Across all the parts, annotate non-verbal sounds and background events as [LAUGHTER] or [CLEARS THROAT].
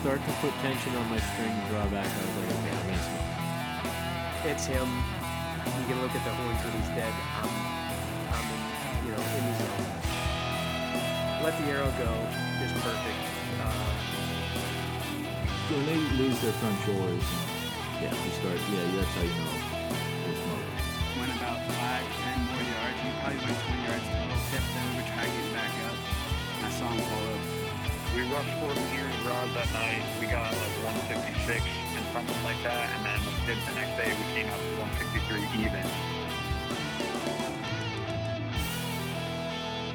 start to put tension on my string drawback, I was like, okay, I'm gonna smoke. It's him. You can look at the horns when he's dead. I'm, I'm in, you know, in the zone. Let the arrow go. Just perfect. Uh, So when they lose their front shoulders, yeah, you start. Yeah, that's how you know they're smoking. went about five, ten more yards. We probably went 20 yards total. Tipped then we tried getting back up. I saw him pull up. We rushed 40 years rods that night. We got like 156 and something like that. And then did the next day we came out to 163 even.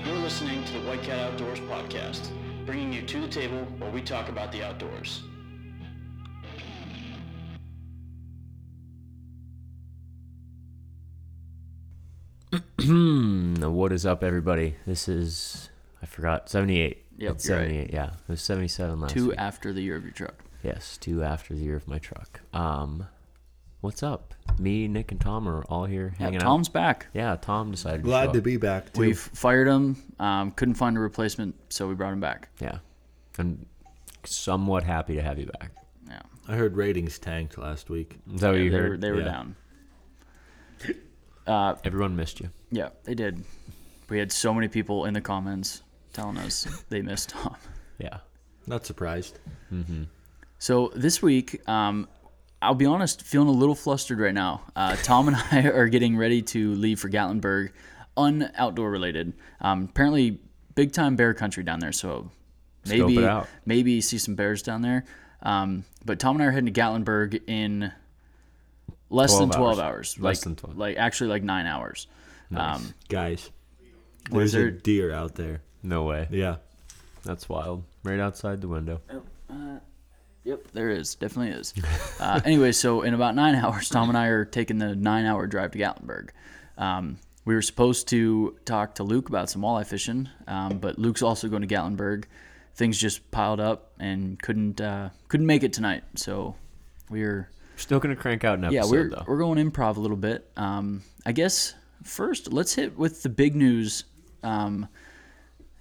You're listening to the White Cat Outdoors podcast, bringing you to the table where we talk about the outdoors. [CLEARS THROAT] what is up, everybody? This is I forgot seventy eight. Yep, It's you're right. Yeah, it was seventy seven last Two week. after the year of your truck. yes, two after the year of my truck. Um, what's up? Me, Nick, and Tom are all here Yeah, hanging Tom's out. back. Yeah, Tom decided. to show Glad to up. be back too. We've fired him. Um, couldn't find a replacement, so we brought him back. Yeah, I'm somewhat happy to have you back. Yeah, I heard ratings tanked last week. Is that what Yeah, you they heard? were they were Yeah. down. Uh, Everyone missed you. yeah, they did. We had so many people in the comments telling us they missed [LAUGHS] Tom. Yeah. Not surprised. So this week, um, I'll be honest, feeling a little flustered right now. Uh, Tom and [LAUGHS] I are getting ready to leave for Gatlinburg, un outdoor related. Um, apparently, big time bear country down there. So maybe it maybe see some bears down there. Um, but Tom and I are heading to Gatlinburg in less 12 than twelve hours. hours. Less like, than 12. Like actually, like nine hours. Um, Guys, What is there's a there- deer out there. No way. Yeah. That's wild. Right outside the window. Yep, there is. Definitely is. [LAUGHS] Uh, anyway, so in about nine [LAUGHS] hours, Tom and I are taking the nine hour drive to Gatlinburg. Um, we were supposed to talk to Luke about some walleye fishing, um, but Luke's also going to Gatlinburg. Things just piled up and couldn't uh, couldn't make it tonight. So we're Still gonna crank out an episode. yeah we're though. we're going improv a little bit. Um, I guess first let's hit with the big news. Um,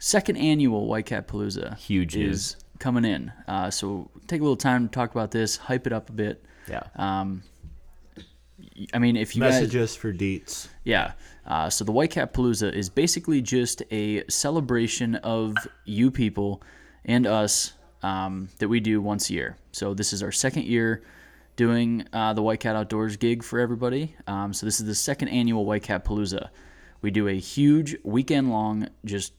second annual Whitecat Palooza Huge is news. coming in. Uh, so take a little time to talk about this, hype it up a bit. yeah. Um, I mean, if you guys, Messages for deets. yeah. Uh, so the Whitecat Palooza is basically just a celebration of you people and us um, that we do once a year. So this is our second year doing uh, the Whitecat Outdoors gig for everybody. Um, so this is the second annual White Cat Palooza. We do a huge weekend long, just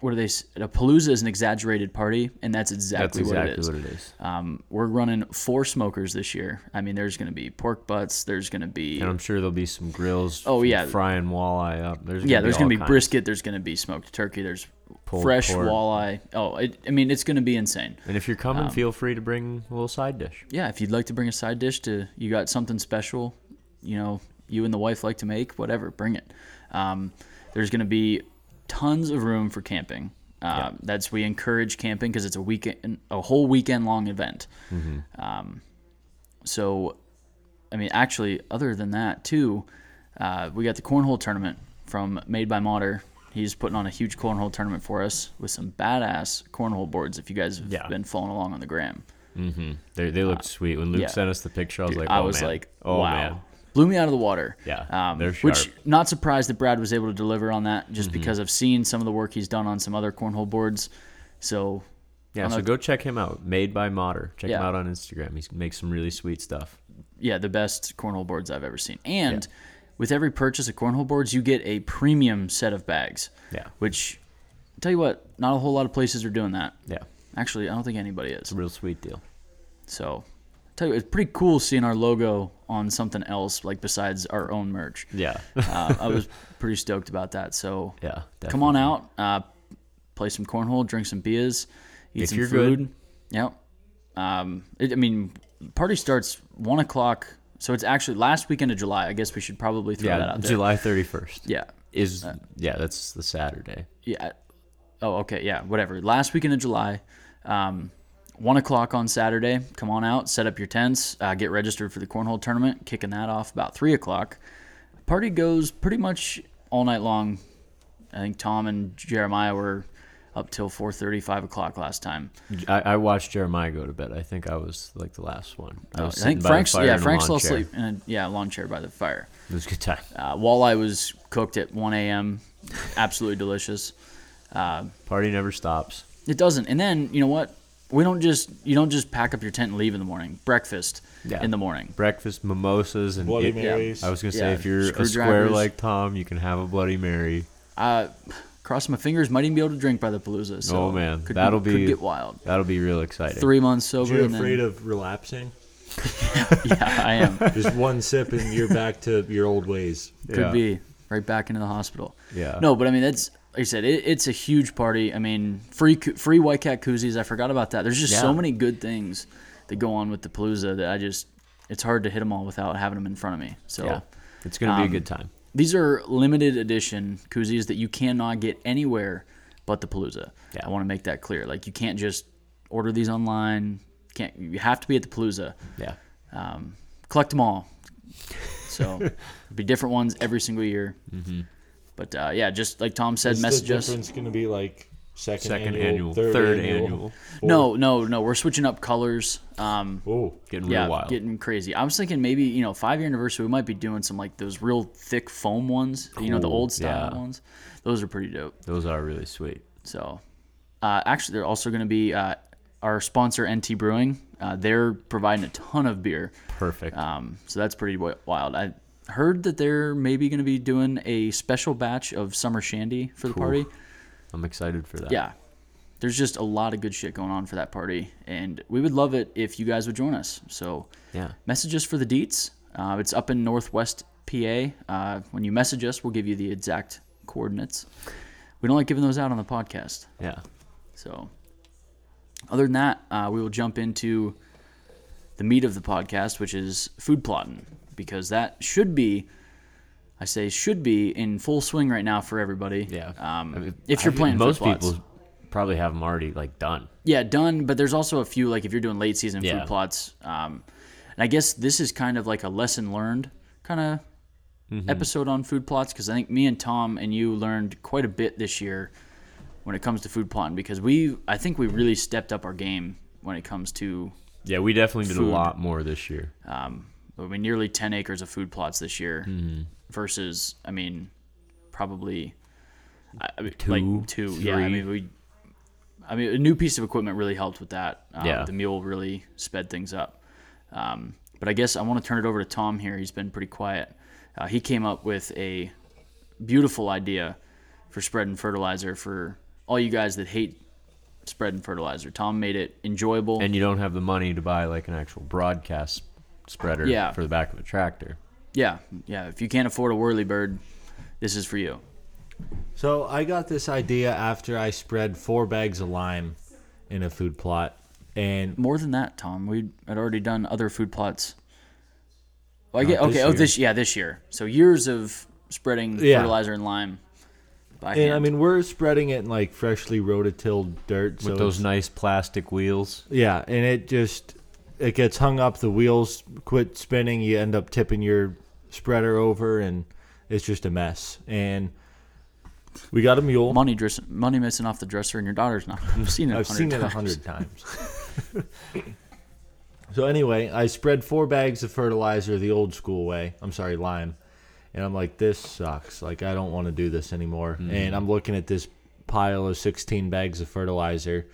what are they? A palooza is an exaggerated party, and that's That's exactly, exactly what it is. what it is. Um, we're running four smokers this year. I mean, there's going to be pork butts. There's going to be And I'm sure there'll be some grills. Oh, yeah. frying walleye up. There's gonna yeah. There's going to be kinds. brisket. There's going to be smoked turkey. There's Pulled fresh pork. walleye. Oh, it, I mean, it's going to be insane. And if you're coming, Um, feel free to bring a little side dish. Yeah, if you'd like to bring a side dish to you got something special, you know, you and the wife like to make, whatever, bring it. Um, there's going to be tons of room for camping. Uh, That's we encourage camping because it's a weekend, a whole weekend long event. Um, so, I mean, actually, other than that too, uh, we got the cornhole tournament from Made by Modder. He's putting on a huge cornhole tournament for us with some badass cornhole boards. If you guys have Yeah. been following along on the gram, They, they look sweet. When Luke Uh, yeah. sent us the picture, I was like, I oh, was man. like, oh wow. man. Blew me out of the water. Yeah, Um, they're which, not surprised that Brad was able to deliver on that just Mm-hmm. because I've seen some of the work he's done on some other cornhole boards. So, Yeah, so go check him out. Made by Modder. Check him out on Instagram. He makes some really sweet stuff. yeah, the best cornhole boards I've ever seen. And with every purchase of cornhole boards, you get a premium set of bags. Yeah. Which, tell you what, not a whole lot of places are doing that. Yeah, Actually, I don't think anybody is. it's a real sweet deal. So, tell you, it's pretty cool seeing our logo on something else, like besides our own merch. Yeah, uh, I was [LAUGHS] pretty stoked about that. So yeah. come on out, uh, play some cornhole, drink some beers, eat If some you're food. good. Yep. Um, it, I mean, party starts one o'clock, so it's actually last weekend of July. I guess we should probably throw that out there. July 31st. Yeah. Is yeah, that's the Saturday. Yeah. Oh, okay. Yeah. Whatever. Last weekend of July, um, one o'clock on Saturday. Come on out, set up your tents, uh, get registered for the cornhole tournament. Kicking that off about three o'clock. Party goes pretty much all night long. I think Tom and Jeremiah were up till 4:30, 5 o'clock last time. I, I watched Jeremiah go to bed. I think I was like the last one. I, Uh, was I think Frank's yeah Frank's still asleep in a yeah lawn chair by the fire. It was a good time. Uh, walleye was cooked at 1 a.m. Absolutely delicious. Party never stops. It doesn't. And then you know what? We don't just you don't just pack up your tent and leave in the morning. Breakfast Yeah. in the morning. Breakfast, mimosas, and Bloody it- Marys. I was gonna Yeah, say if you're a square screwdrivers. like Tom, you can have a Bloody Mary. Uh, cross my fingers, might even be able to drink by the Palooza. So Oh, man. could That'll could be- get wild. That'll be real exciting. Three months Are sober. you and then- afraid of relapsing? [LAUGHS] yeah, I am. [LAUGHS] Just one sip and you're back to your old ways. Could Yeah. be right back into the hospital. Yeah. No, but I mean that's like I said, it, it's a huge party. I mean, free free White Cat koozies. I forgot about that. There's just so many good things that go on with the Palooza that I just it's hard to hit them all without having them in front of me. So Yeah. It's gonna be Um, a good time. these are limited edition koozies that you cannot get anywhere but the Palooza. Yeah. I want to make that clear. Like you can't just order these online. Can't you have to be at the Palooza. Yeah. Um, collect them all. So [LAUGHS] be different ones every single year. Mm-hmm. But uh, yeah, just like Tom said, Is message the us. difference going to be like second, Second annual, annual, third, third annual? annual. No, no, no. We're switching up colors. Um, Oh, Getting yeah, real wild. getting crazy. I was thinking maybe you know five year anniversary. We might be doing some like those real thick foam ones. You know the old style yeah. ones. Those are pretty dope. Those are really sweet. So, uh, actually, they're also going to be uh, our sponsor, NT Brewing. Uh, they're providing a ton of beer. Perfect. Um, so that's pretty wild. I heard that they're maybe going to be doing a special batch of summer shandy for the party. I'm excited for that. Yeah. There's just a lot of good shit going on for that party. And we would love it if you guys would join us. So, Yeah. message us for the deets. Uh, it's up in Northwest PA. Uh, when you message us, we'll give you the exact coordinates. We don't like giving those out on the podcast. Yeah. So, other than that, uh, we will jump into the meat of the podcast, which is food plotting, because that should be, I say, should be in full swing right now for everybody. Yeah. Um, I mean, if you're I- playing most plots. people probably have them already like done. Yeah, done. But there's also a few like if you're doing late season Yeah. food plots. Um, and I guess this is kind of like a lesson learned kind of Mm-hmm. episode on food plots because I think me and Tom and you learned quite a bit this year when it comes to food plotting because we I think we really stepped up our game when it comes to Yeah, we definitely did Food. a lot more this year. um, I mean nearly 10 acres of food plots this year Mm-hmm. versus I mean probably I mean, Two, like two? yeah I mean we I mean a new piece of equipment really helped with that. Um, Yeah. the mule really sped things up. Um, but I guess I want to turn it over to Tom here. He's been pretty quiet. Uh, he came up with a beautiful idea for spreading fertilizer for all you guys that hate spreading fertilizer. Tom made it enjoyable. And you don't have the money to buy like an actual broadcast spreader Yeah. for the back of a tractor. yeah yeah if you can't afford a whirly bird this is for you So I got this idea after I spread four bags of lime in a food plot, and More than that, Tom. We had already done other food plots. Well, I get, okay. this Oh, this yeah, this year. So years of spreading Yeah. fertilizer and lime. By and I mean we're spreading it in like freshly rototilled dirt. so With those nice plastic wheels. Yeah, and it just it gets hung up. The wheels quit spinning. You end up tipping your spreader over, and it's just a mess. And we got a mule. money dress, money missing off the dresser, and your daughter's not. I've seen it. I've seen it a hundred times. [LAUGHS] so anyway, I spread four bags of fertilizer the old school way. I'm sorry, lime. And I'm like, this sucks. Like I don't want to do this anymore. Hmm. And I'm looking at this pile of 16 bags of fertilizer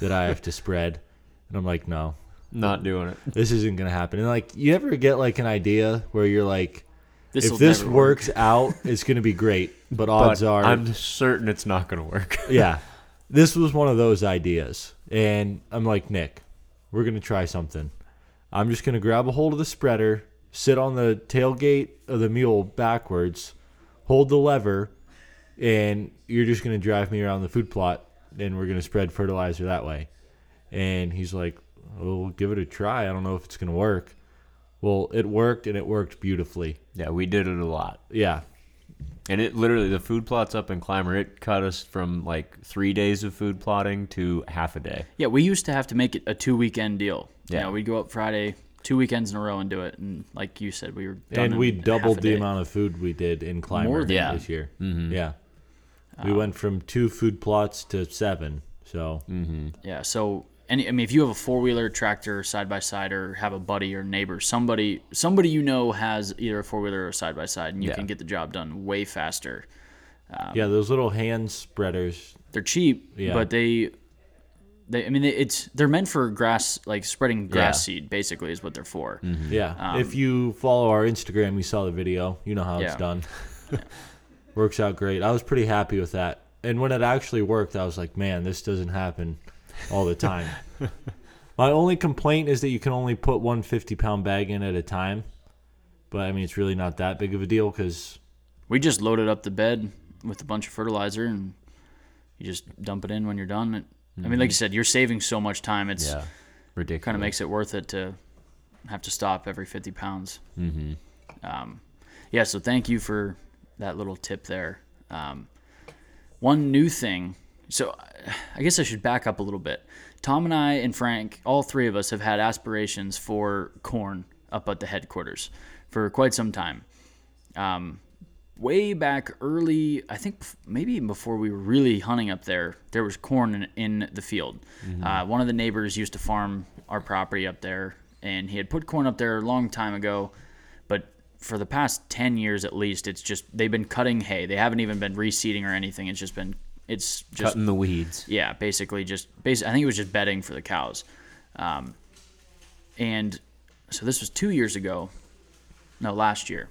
that I have to spread. And I'm like, no, Not doing it. this isn't gonna happen. And like, you ever get like an idea where you're like, This'll if this never work. works out, it's gonna be great. But odds are, I'm certain it's not going to work. [LAUGHS] yeah, this was one of those ideas. And I'm like, Nick, we're gonna try something. I'm just gonna grab a hold of the spreader, sit on the tailgate of the mule backwards, hold the lever, and you're just gonna drive me around the food plot, and we're gonna spread fertilizer that way. And he's like, well, we'll give it a try. I don't know if it's gonna work. Well, it worked, and it worked beautifully. yeah, we did it a lot. Yeah, And it literally, the food plots up in Clymer, it cut us from like three days of food plotting to half a day. Yeah, we used to have to make it a two weekend deal. Yeah. Yeah, we'd go up Friday, two weekends in a row, and do it. And like you said, we were done and in we half a doubled the day. amount of food we did in Clymer More than that. this year. Mm-hmm. Yeah, We went from two food plots to seven. So mm-hmm. Yeah. So, any, I mean, if you have a four wheeler, tractor, side by side, or have a buddy or neighbor, somebody, somebody you know has either a four wheeler or side by side, and you Yeah. can get the job done way faster. Um, yeah, those little hand spreaders. They're cheap, Yeah. but they, they, I mean, they, it's they're meant for grass, like spreading grass Yeah. seed. Basically, is what they're for. Mm-hmm. Yeah. Um, if you follow our Instagram, you saw the video. You know how it's Yeah. done. [LAUGHS] [LAUGHS] Works out great. I was pretty happy with that. And when it actually worked, I was like, man, this doesn't happen all the time. [LAUGHS] My only complaint is that you can only put one 50 pound bag in at a time. But I mean, it's really not that big of a deal because, We just loaded up the bed with a bunch of fertilizer, and you just dump it in when you're done. It, I mean, like you said, you're saving so much time. It's Yeah, ridiculous. kind of makes it worth it to have to stop every 50 pounds. Mm-hmm. Um, yeah, so thank you for that little tip there. Um, one new thing. So I guess I should back up a little bit. Tom and I and Frank, all three of us, have had aspirations for corn up at the headquarters for quite some time. Um, way back early, I think maybe even before we were really hunting up there, there was corn in, in the field. Uh, one of the neighbors used to farm our property up there, and he had put corn up there a long time ago. But for the past 10 years at least, it's just they've been cutting hay. They haven't even been reseeding or anything. It's just been, it's just cutting the weeds. yeah, basically just basi- I think it was just bedding for the cows, um, and so this was two years ago. No, last year.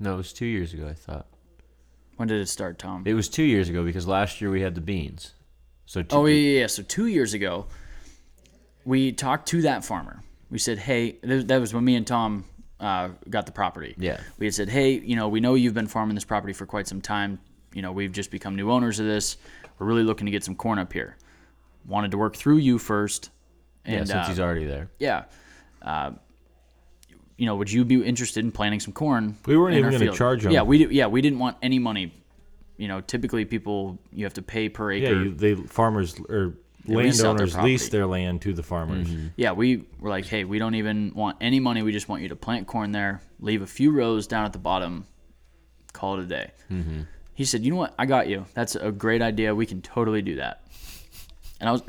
No, it was two years ago. I thought When did it start, Tom? it was two years ago because last year we had the beans. So two, oh yeah, yeah, yeah. So two years ago, we talked to that farmer. We said, hey, that was when me and Tom uh, got the property. Yeah. We had said, hey, you know, we know you've been farming this property for quite some time. You know, we've just become new owners of this. We're really looking to get some corn up here. Wanted to work through you first. And, yeah, since uh, he's already there. yeah. Uh, you know, would you be interested in planting some corn? We weren't in even our gonna field? charge 'em. Yeah, we do, yeah we didn't want any money. You know, typically people you have to pay per acre. yeah, you, they farmers or They their landowners lease their land to the farmers. Yeah, we were like, hey, we don't even want any money. We just want you to plant corn there, leave a few rows down at the bottom, call it a day. Mm-hmm. He said, you know what? I got you. That's a great idea. We can totally do that. And I was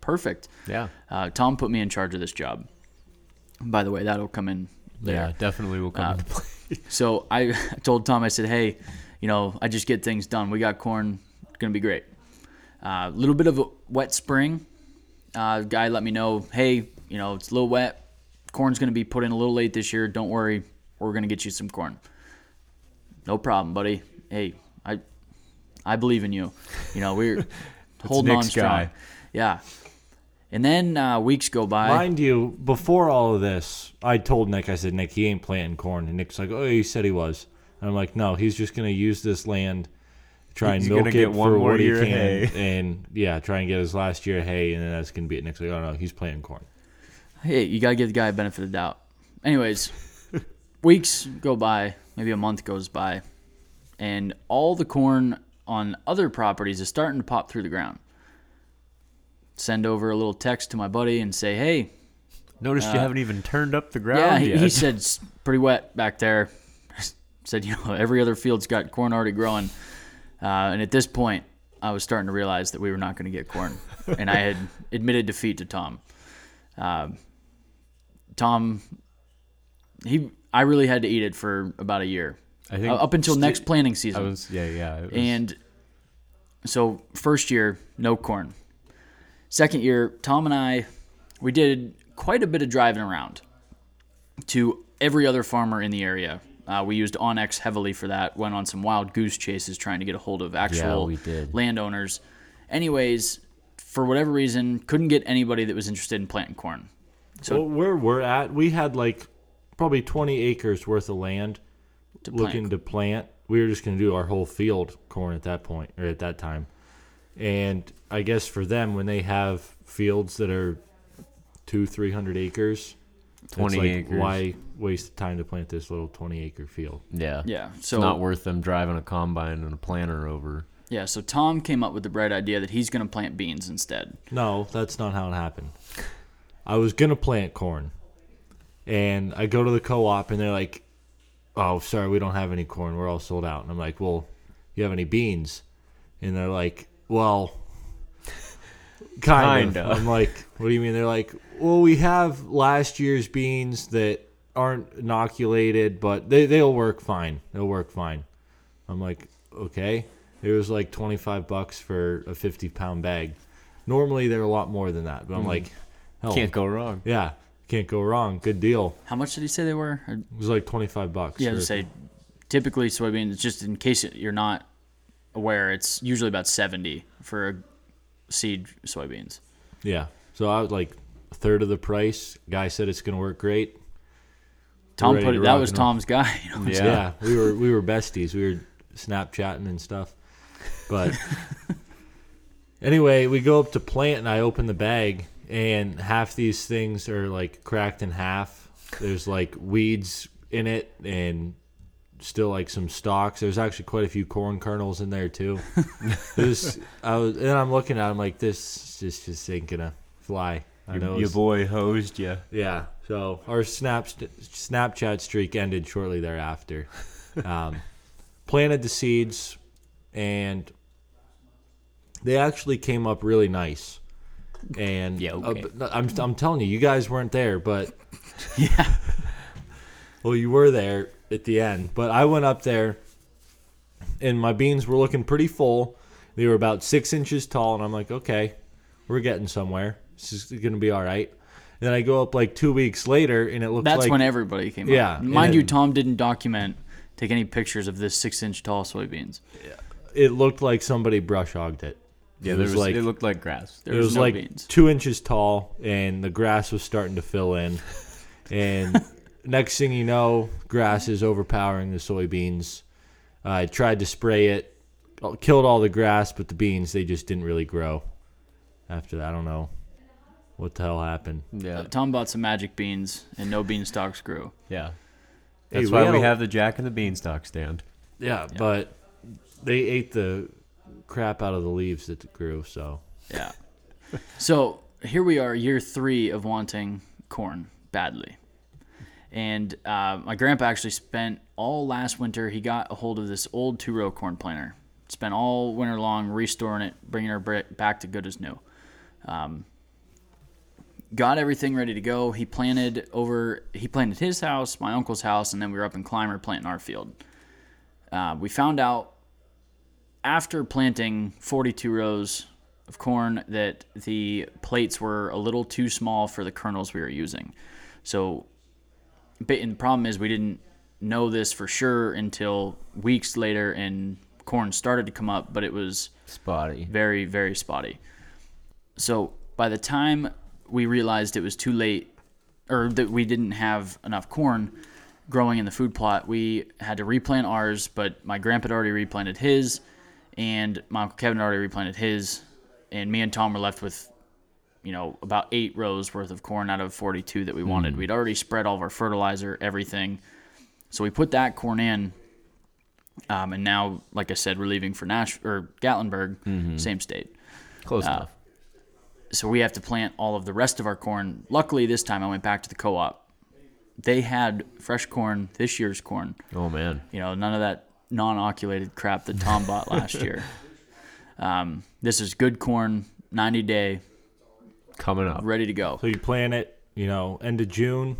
perfect. Yeah. Uh, Tom put me in charge of this job. By the way, that'll come in later. Yeah, definitely will come Uh, into play. [LAUGHS] So I told Tom, I said, hey, you know, I just get things done. We got corn. It's going to be great. A uh, little bit of a wet spring. Uh, guy let me know, hey, you know, it's a little wet. Corn's going to be put in a little late this year. Don't worry. We're going to get you some corn. No problem, buddy. Hey, I I believe in you. You know, we're [LAUGHS] holding on Nick's strong. guy. Yeah. And then uh, weeks go by. Mind you, before all of this, I told Nick, I said, Nick, he ain't planting corn. And Nick's like, oh, he said he was. And I'm like, no, he's just going to use this land, try and He's milk it get one for more what he year of can. hay. [LAUGHS] And yeah, try and get his last year of hay. And then that's going to be it. Nick's like, oh, no, he's planting corn. hey, you gotta give the guy a benefit of the doubt. Anyways, [LAUGHS] weeks go by, maybe a month goes by, and all the corn on other properties is starting to pop through the ground. Send over a little text to my buddy and say, hey, Noticed you haven't even turned up the ground uh, yeah, he, yet. he said it's pretty wet back there. [LAUGHS] said, you know, every other field's got corn already growing. Uh, and at this point, I was starting to realize that we were not going to get corn. [LAUGHS] and I had admitted defeat to Tom. Uh, Tom, he, I really had to eat it for about a year. I think Uh, up until sti- next planting I season. was yeah yeah. It was, And so first year, no corn. Second year, Tom and I, we did quite a bit of driving around to every other farmer in the area. Uh, we used Onyx heavily for that. Went on some wild goose chases trying to get a hold of actual we did. landowners. Anyways, for whatever reason, couldn't get anybody that was interested in planting corn. So well, where we're at, we had like probably 20 acres worth of land to plant looking to plant. We were just going to do our whole field corn at that point or at that time. And I guess for them, when they have fields that are two, three hundred acres, 20 like, acres. Why waste the time to plant this little twenty acre field? yeah yeah, It's so not worth them driving a combine and a planter over. yeah, so Tom came up with the bright idea that he's going to plant beans instead. No, that's not how it happened. I was gonna plant corn, and I go to the co-op, and they're like, "Oh, sorry, we don't have any corn. We're all sold out." And I'm like, "Well, you have any beans?" And they're like, "Well, [LAUGHS] kind Kinda. of." I'm like, "What do you mean?" They're like, "Well, we have last year's beans that aren't inoculated, but they they'll work fine. They'll work fine." I'm like, "Okay." It was like 25 bucks for a 50 pound bag. Normally they're a lot more than that, but I'm hmm. like, hell, Can't go wrong. yeah, can't go wrong. Good deal. How much did he say they were? It was like 25 bucks. yeah, to say typically soybeans. Just in case you're not aware, it's usually about seventy for a seed soybeans. Yeah. So I was like a third of the price. Guy said it's gonna work great. Tom put it. That was. Tom's guy. [LAUGHS] You know? Yeah. Yeah. we were we were besties. We were Snapchatting and stuff. But [LAUGHS] anyway, we go up to plant and I open the bag and half these things are like cracked in half. There's like weeds in it and still like some stalks. There's actually quite a few corn kernels in there too. [LAUGHS] this I was and I'm looking at. it, I'm like, this just just ain't gonna fly. I know Your, your boy hosed you. yeah. So our snap Snapchat streak ended shortly thereafter. [LAUGHS] Um, planted the seeds, and they actually came up really nice. And Yeah, uh, okay. no, I'm I'm telling you, you guys weren't there, but [LAUGHS] yeah. [LAUGHS] Well, you were there at the end, but I went up there, and my beans were looking pretty full. They were about six inches tall, and I'm like, okay, we're getting somewhere. This is gonna be all right. And then I go up like two weeks later, and it looks That's like when everybody came Yeah, up. Mind you, Tom didn't document, take any pictures of this six inch tall soybeans. Yeah, it looked like somebody brush hogged it. Yeah, it there was, was, like it looked like grass. There it was, was no like beans. two inches tall, and the grass was starting to fill in. [LAUGHS] And next thing you know, grass is overpowering the soybeans. I tried to spray it, uh, killed all the grass, but the beans they just didn't really grow. After that, I don't know what the hell happened. Yeah, uh, Tom bought some magic beans, and no bean stalks grew. yeah. That's we why had we have the Jack and the Beanstalk stand. Yeah, but they ate the crap out of the leaves that grew. So Yeah. so here we are, year three of wanting corn badly. And uh, my grandpa actually spent all last winter, he got a hold of this old two row corn planter. Spent all winter long restoring it, bringing her back to good as new. Um, got everything ready to go. He planted over, he planted his house, my uncle's house, and then we were up in Clymer planting our field. Uh, we found out after planting 42 rows of corn that the plates were a little too small for the kernels we were using. So, but- and the problem is we didn't know this for sure until weeks later, and corn started to come up, but it was Spotty. very, very spotty. So by the time we realized it was too late, or that we didn't have enough corn growing in the food plot, we had to replant ours. But my grandpa had already replanted his, and my uncle Kevin already replanted his, and me and Tom were left with, you know, about eight rows worth of corn out of 42 that we wanted. We'd already spread all of our fertilizer, everything. So we put that corn in, um, and now, like I said, we're leaving for Nash or Gatlinburg, same state. Close Uh, enough. So we have to plant all of the rest of our corn. Luckily, this time I went back to the co-op. They had fresh corn, this year's corn. Oh man. You know, none of that non-oculated crap that Tom bought last year. Um, this is good corn, 90 day, Coming up. ready to go. so you plant it, you know, end of June.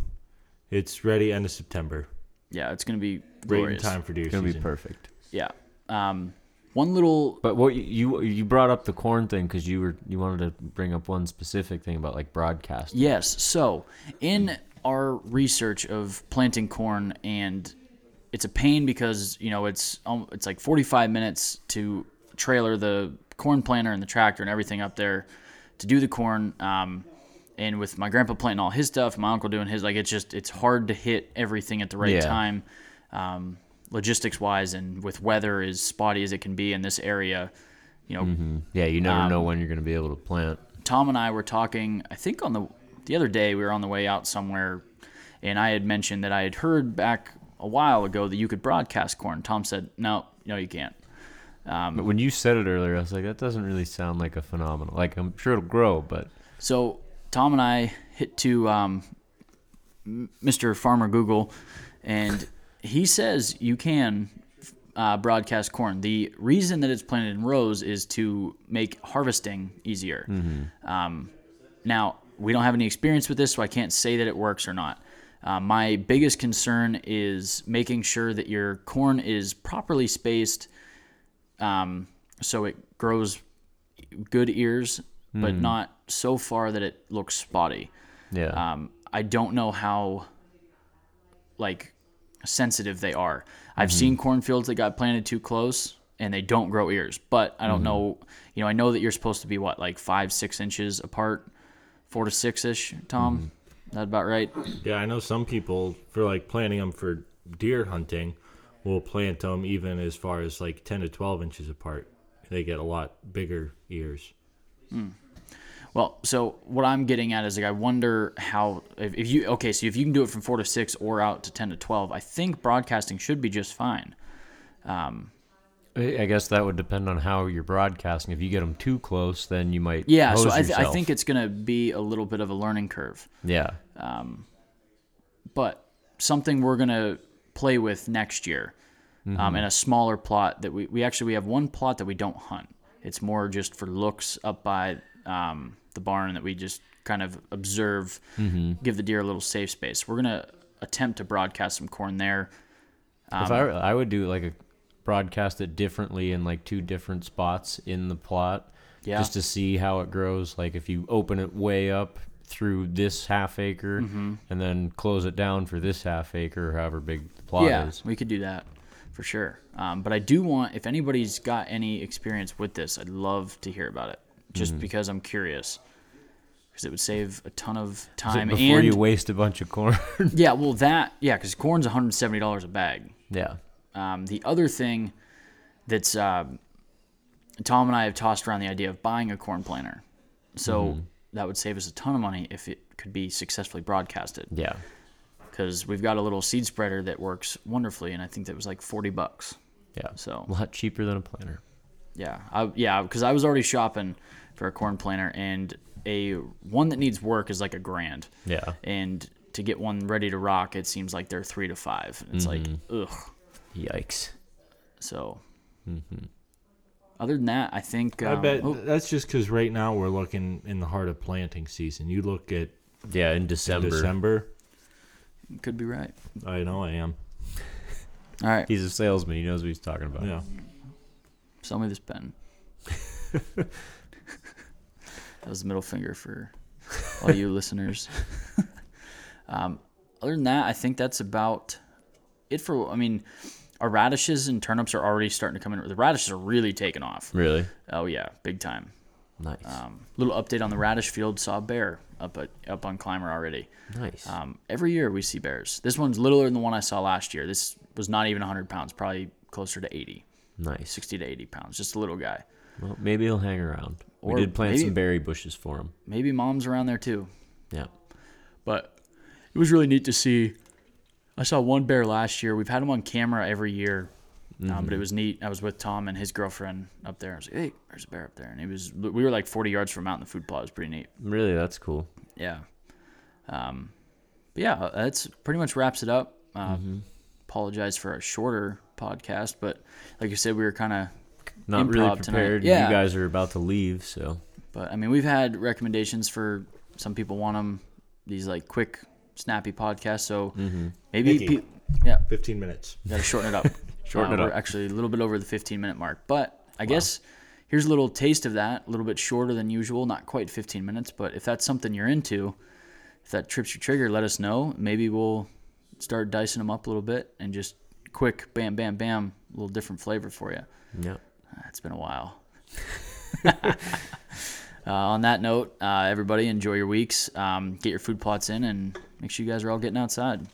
It's ready end of September. Yeah, it's gonna be Right in glorious. time for deer It's gonna be perfect. Yeah. Um, one little But what you you, you brought up the corn thing because you were you wanted to bring up one specific thing about like broadcast. Yes. So, in our research of planting corn, and it's a pain because you know it's um, it's like 45 minutes to trailer the corn planter and the tractor and everything up there to do the corn. Um, and with my grandpa planting all his stuff, my uncle doing his, like it's just it's hard to hit everything at the right Yeah. time, um, logistics wise, and with weather as spotty as it can be in this area. You know, Yeah, you never Um, know when you're gonna be able to plant. Tom and I were talking. I think on the the other day we were on the way out somewhere, and I had mentioned that I had heard back a while ago that you could broadcast corn. Tom said, "No, no, you can't." But when you said it earlier, I was like, that doesn't really sound like a phenomenal. Like I'm sure it'll grow, but So Tom and I hit to um, Mr. Farmer Google, and he says you can uh, broadcast corn. The reason that it's planted in rows is to make harvesting easier. Um, now, we don't have any experience with this, so I can't say that it works or not. Uh, my biggest concern is making sure that your corn is properly spaced um, so it grows good ears, but not so far that it looks spotty. Yeah. Um, I don't know how like sensitive they are. I've seen cornfields that got planted too close and they don't grow ears, but I don't know. You know, I know that you're supposed to be what like five, six inches apart, four to six ish. Tom, that about right? Yeah, I know some people for like planting them for deer hunting will plant them even as far as like 10 to 12 inches apart. They get a lot bigger ears. Well, so what I'm getting at is like I wonder how if, if you okay, so if you can do it from four to six or out to ten to twelve, I think broadcasting should be just fine. Um, I I guess that would depend on how you're broadcasting. If you get them too close, then you might. yeah, so I, th- I think it's gonna be a little bit of a learning curve. Yeah. But something we're gonna play with next year um, in a smaller plot that we, we actually we have one plot that we don't hunt it's more just for looks up by um, the barn that we just kind of observe give the deer a little safe space we're gonna attempt to broadcast some corn there if I I would do like a broadcast it differently in like two different spots in the plot. Yeah. Just to see how it grows. Like if you open it way up through this half acre Mm-hmm. and then close it down for this half acre, however big the plot yeah is. we could do that for sure um, but i do want if anybody's got any experience with this i'd love to hear about it just because i'm curious because it would save a ton of time before and you waste a bunch of corn. [LAUGHS] Yeah, well, that yeah, because corn's one hundred seventy dollars a bag. yeah. Um, the other thing that's um Tom and I have tossed around the idea of buying a corn planter, so that would save us a ton of money if it could be successfully broadcasted. Yeah. Because we've got a little seed spreader that works wonderfully, and I think that was like forty bucks. Yeah. So a lot cheaper than a planter. yeah, I, yeah, because I was already shopping for a corn planter, and a one that needs work is like a grand. Yeah. and to get one ready to rock, it seems like they're three to five. It's like, mm-hmm. ugh. Yikes. So, mm-hmm. Other than that, I think. I um, bet oh, that's just because right now we're looking in the heart of planting season. You look at Yeah, in December. In December. could be right. I know I am. All right, He's a salesman. He knows what he's talking about. Yeah. sell me this pen. that was the middle finger for all you [LAUGHS] listeners. um, other than that, I think that's about it for. I mean, our radishes and turnips are already starting to come in. The radishes are really taking off. Really? Oh yeah, big time. Nice. Um, little update on the radish field. Saw a bear up at, up on Clymer already. nice. Um, every year we see bears. This one's littler than the one I saw last year. This was not even 100 pounds, probably closer to 80, nice. 60 to 80 pounds. Just a little guy. Well, maybe he'll hang around. Or we did plant maybe- some berry bushes for him. Maybe mom's around there too. Yeah. But it was really neat to see. I saw one bear last year. We've had him on camera every year. Um, but it was neat. I was with Tom and his girlfriend up there. I was like, "Hey, there's a bear up there," and it was. We were like 40 yards from out in the food plot. It was pretty neat. Really, that's cool. Yeah. Um, but yeah, that's pretty much wraps it up. Uh, Apologize for a shorter podcast, but like you said, we were kind of. Not really prepared. Yeah. You guys are about to leave, so But I mean, we've had recommendations for some people want them these like quick, snappy podcast. So maybe, pe- yeah, 15 minutes. got to shorten it up. [LAUGHS] Shorten it we're up. Actually, a little bit over the 15 minute mark, but I guess here's a little taste of that. A little bit shorter than usual, not quite 15 minutes, but if that's something you're into, if that trips your trigger, let us know. Maybe we'll start dicing them up a little bit and just quick, bam, bam, bam, a little different flavor for you. yeah. It's been a while. [LAUGHS] uh, on that note, uh, everybody enjoy your weeks. Um, get your food plots in and make sure you guys are all getting outside.